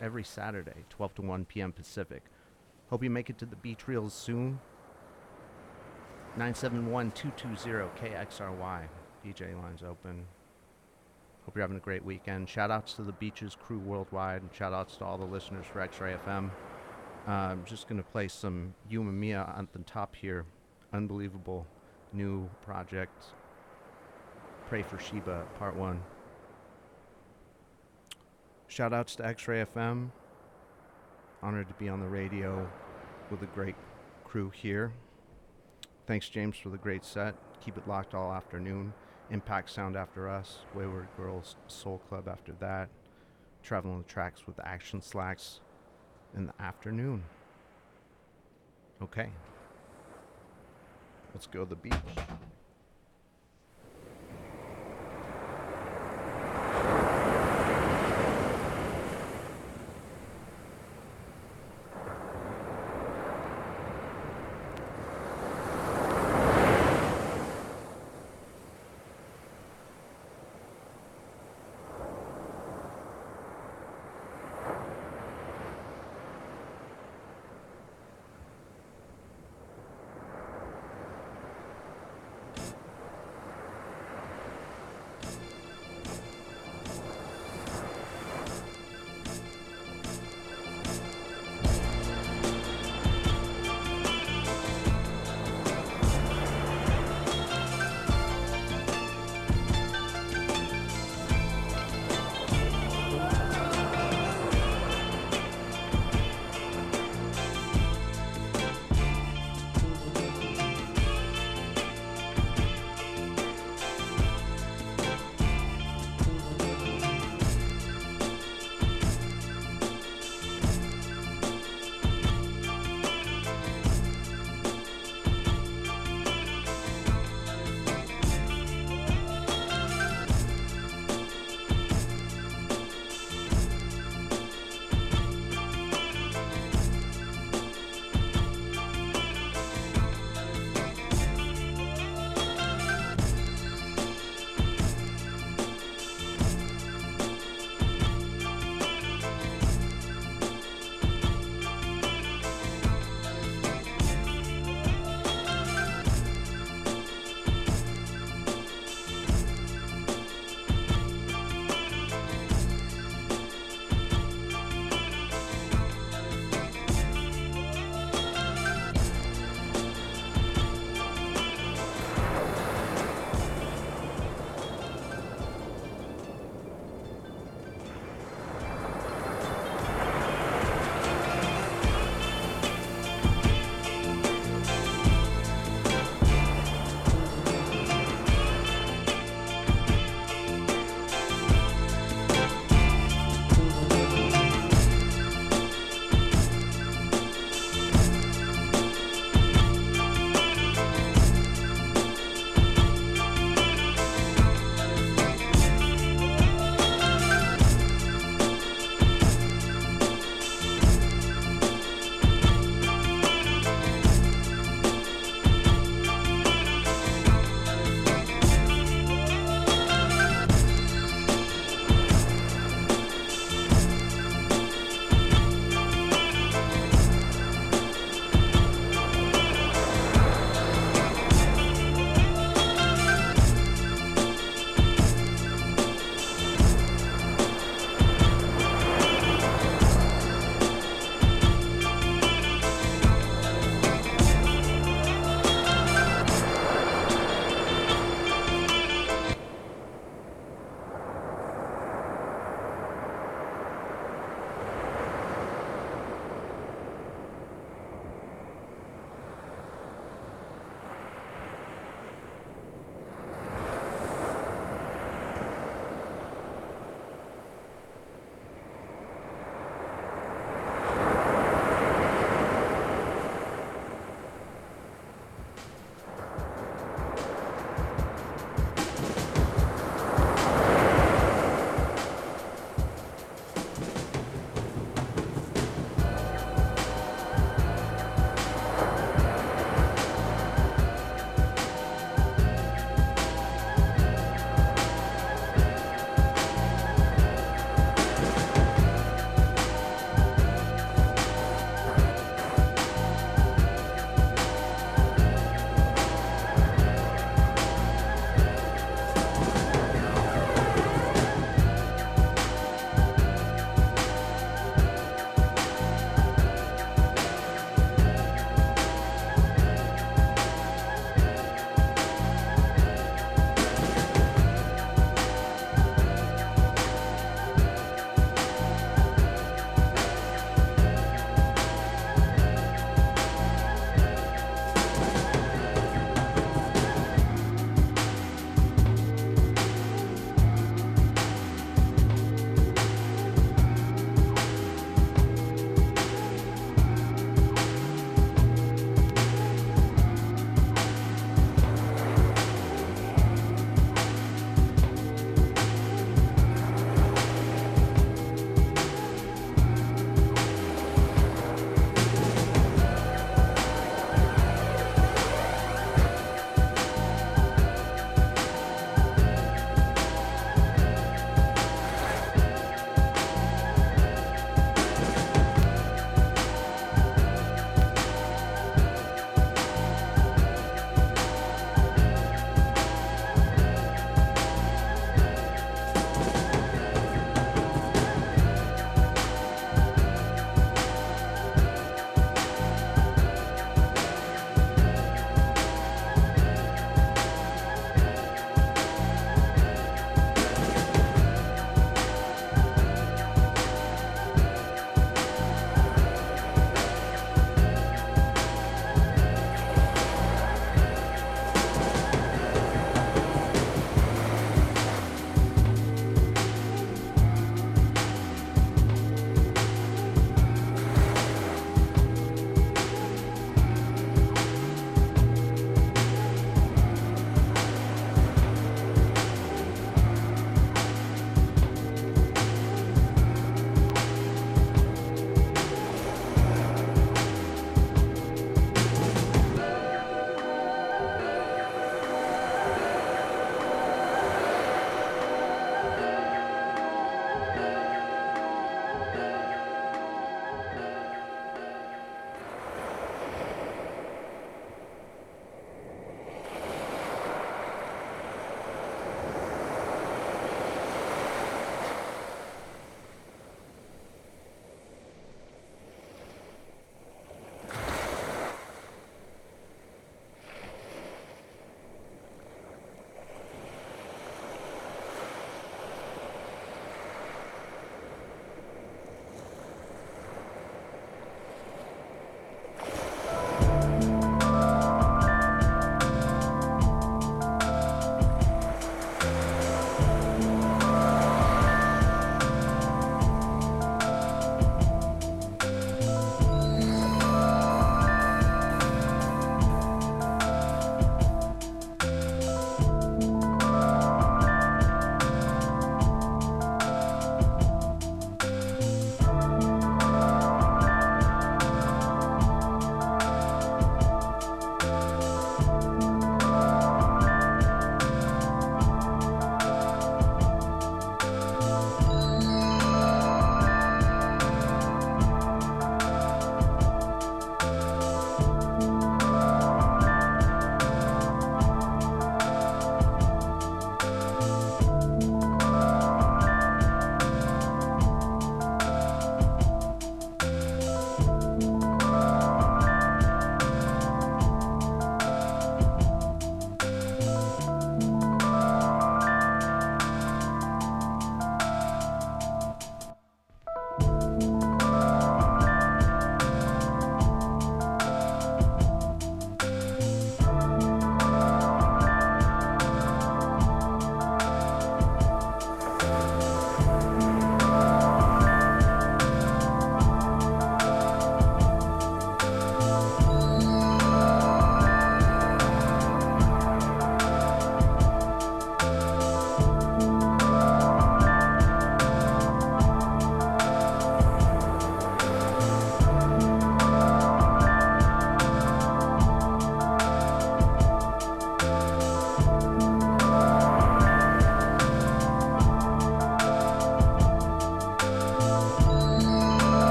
every Saturday, 12 to 1 p.m. Pacific. Hope you make it to the beach reels soon. 971 220 KXRY. DJ lines open. Hope you're having a great weekend. Shout outs to the Beaches crew worldwide, and shout outs to all the listeners for X Ray FM. Uh, I'm just going to play some Yu Mamiya on the top here. Unbelievable new project. Pray for Sheba, part one. Shout outs to X Ray FM. Honored to be on the radio with a great crew here. Thanks, James, for the great set. Keep it locked all afternoon. Impact Sound after us. Wayward Girls Soul Club after that. Traveling the tracks with Action Slacks in the afternoon. Okay. Let's go to the beach.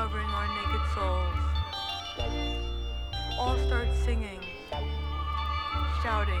covering our naked souls. All start singing, shouting.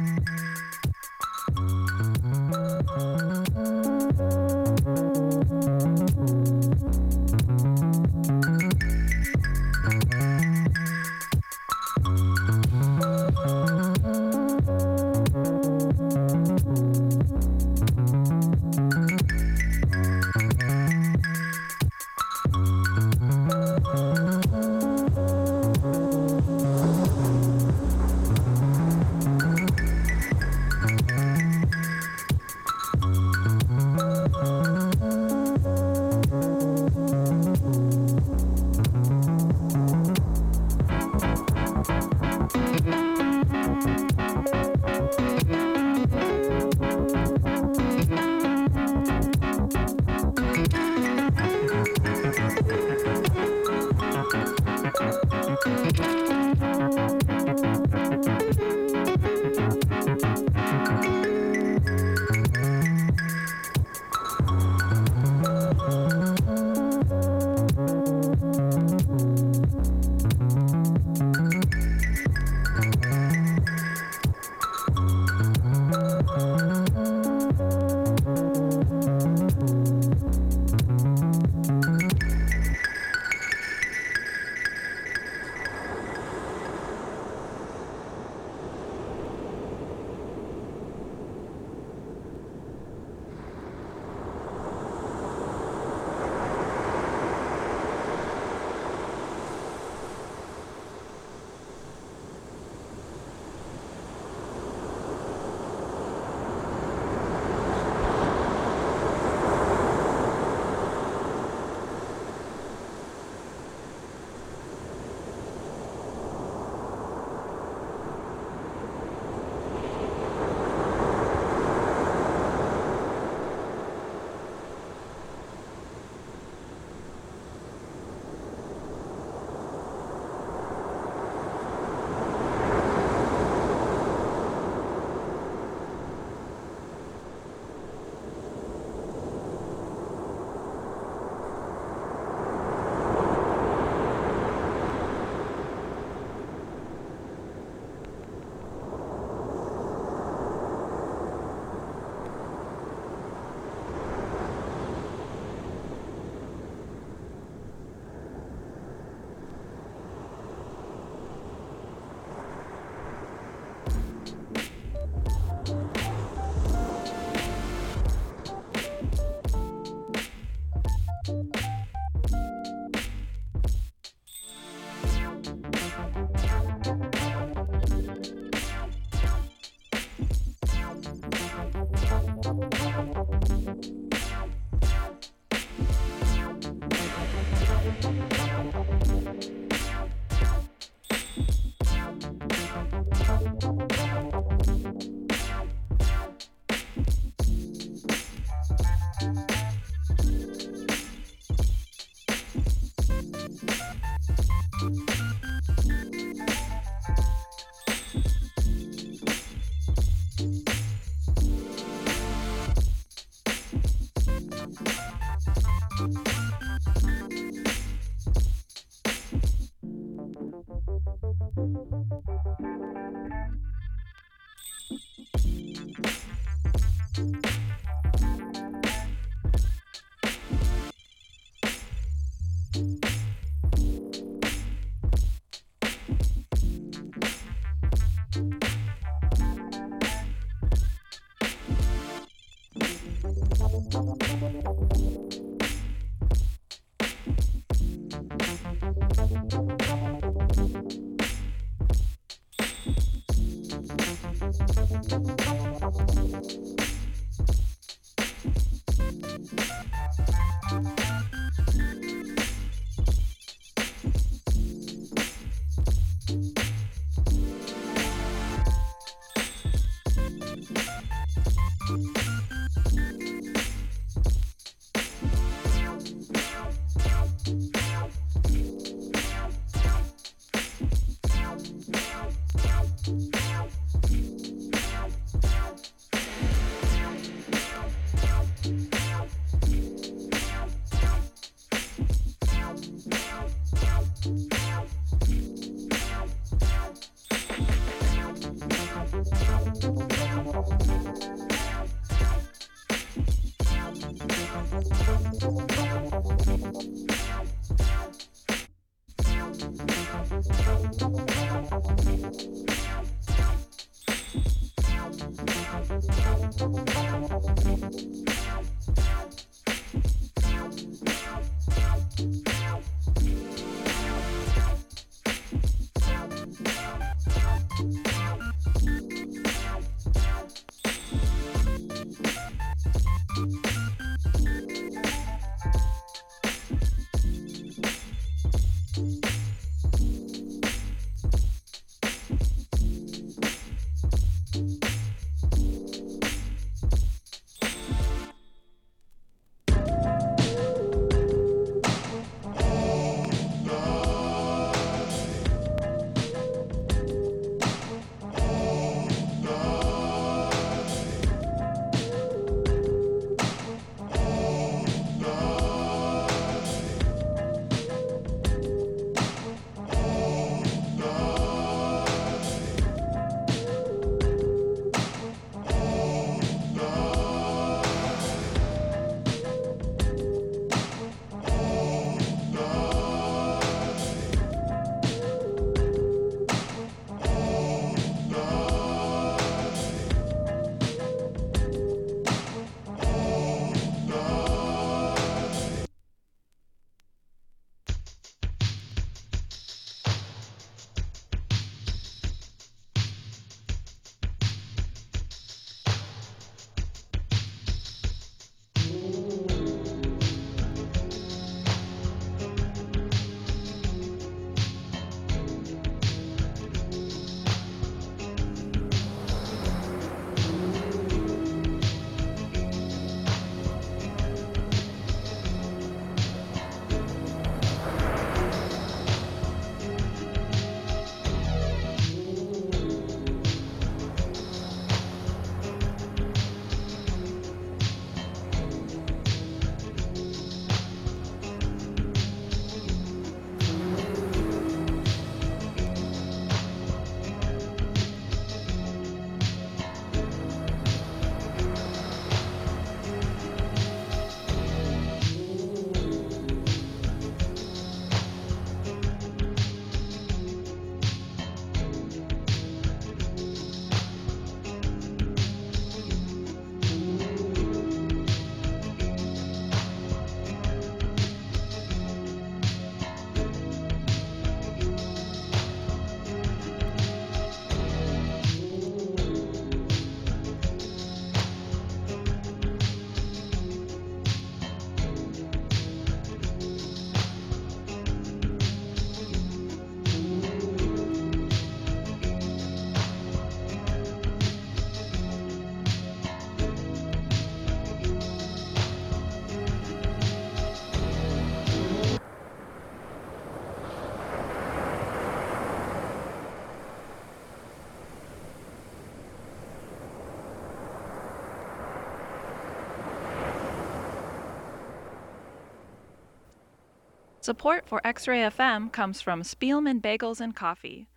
Support for X Ray FM comes from Spielman Bagels and Coffee.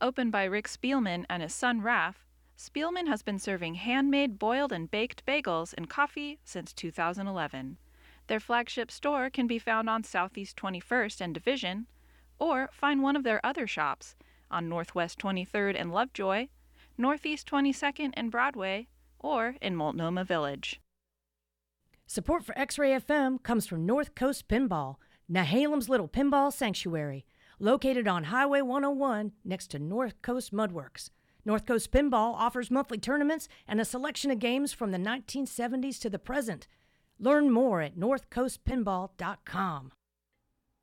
Opened by Rick Spielman and his son Raph, Spielman has been serving handmade boiled and baked bagels and coffee since 2011. Their flagship store can be found on Southeast 21st and Division, or find one of their other shops on Northwest 23rd and Lovejoy, Northeast 22nd and Broadway, or in Multnomah Village. Support for X Ray FM comes from North Coast Pinball, Nehalem's little pinball sanctuary, located on Highway 101 next to North Coast Mudworks. North Coast Pinball offers monthly tournaments and a selection of games from the 1970s to the present. Learn more at northcoastpinball.com.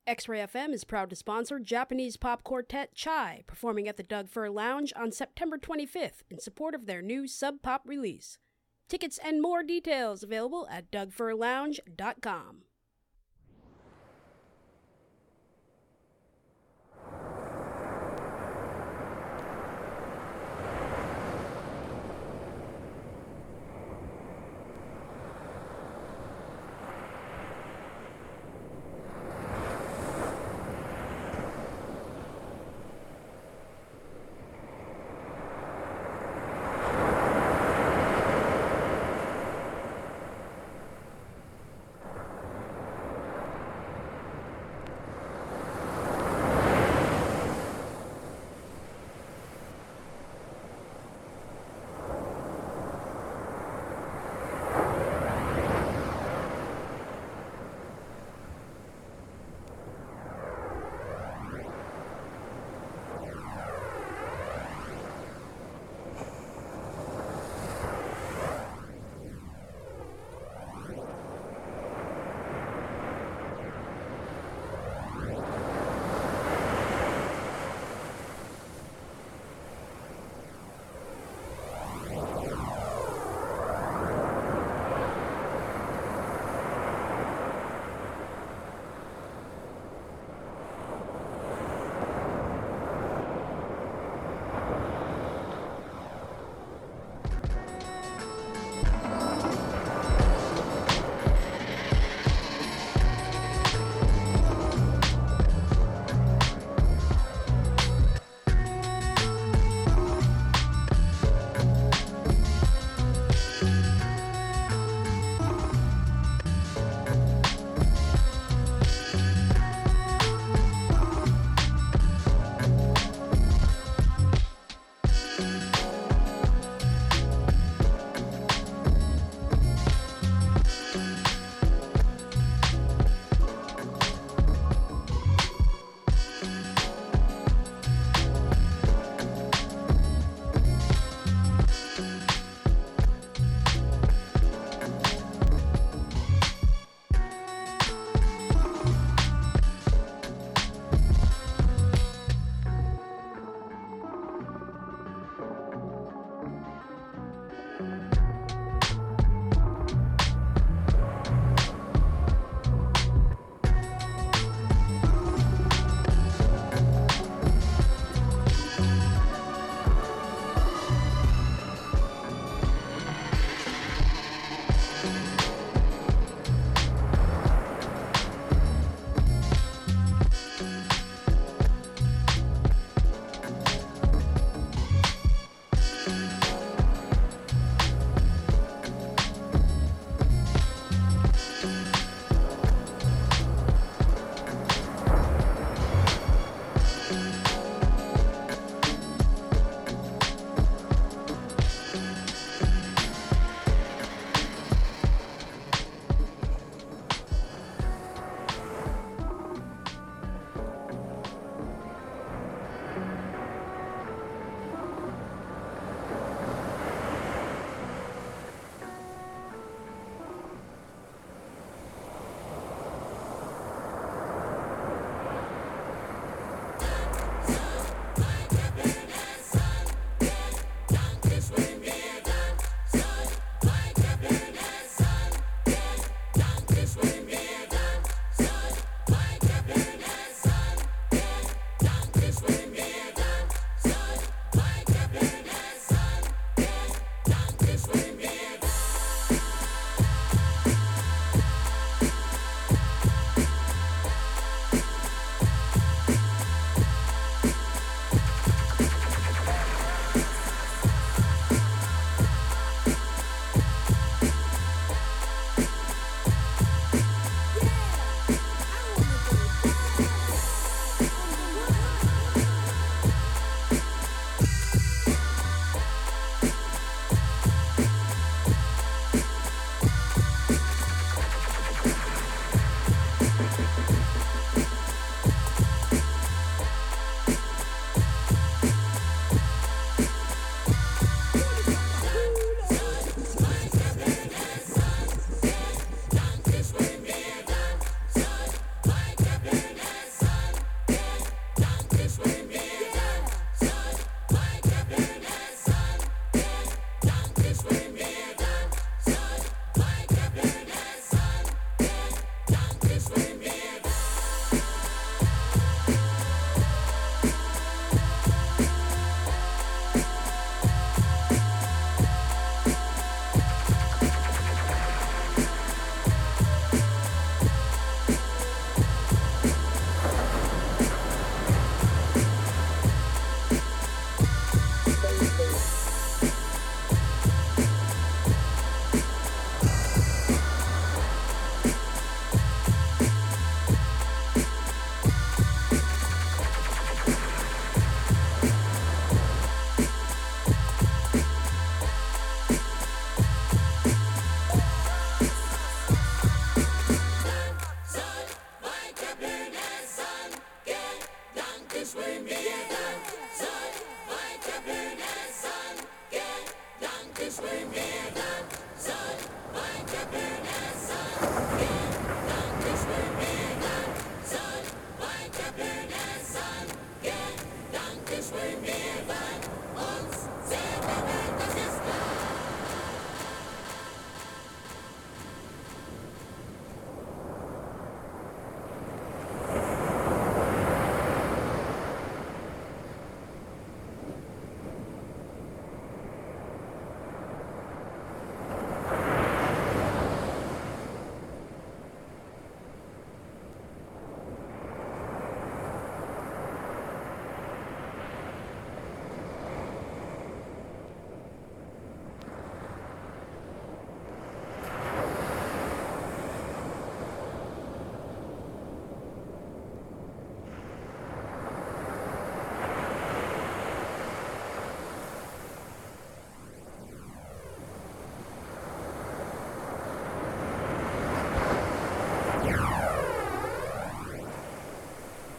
X Ray FM is proud to sponsor Japanese pop quartet Chai, performing at the Doug Fir Lounge on September 25th in support of their new Sub Pop release. Tickets and more details available at DougFirLounge.com.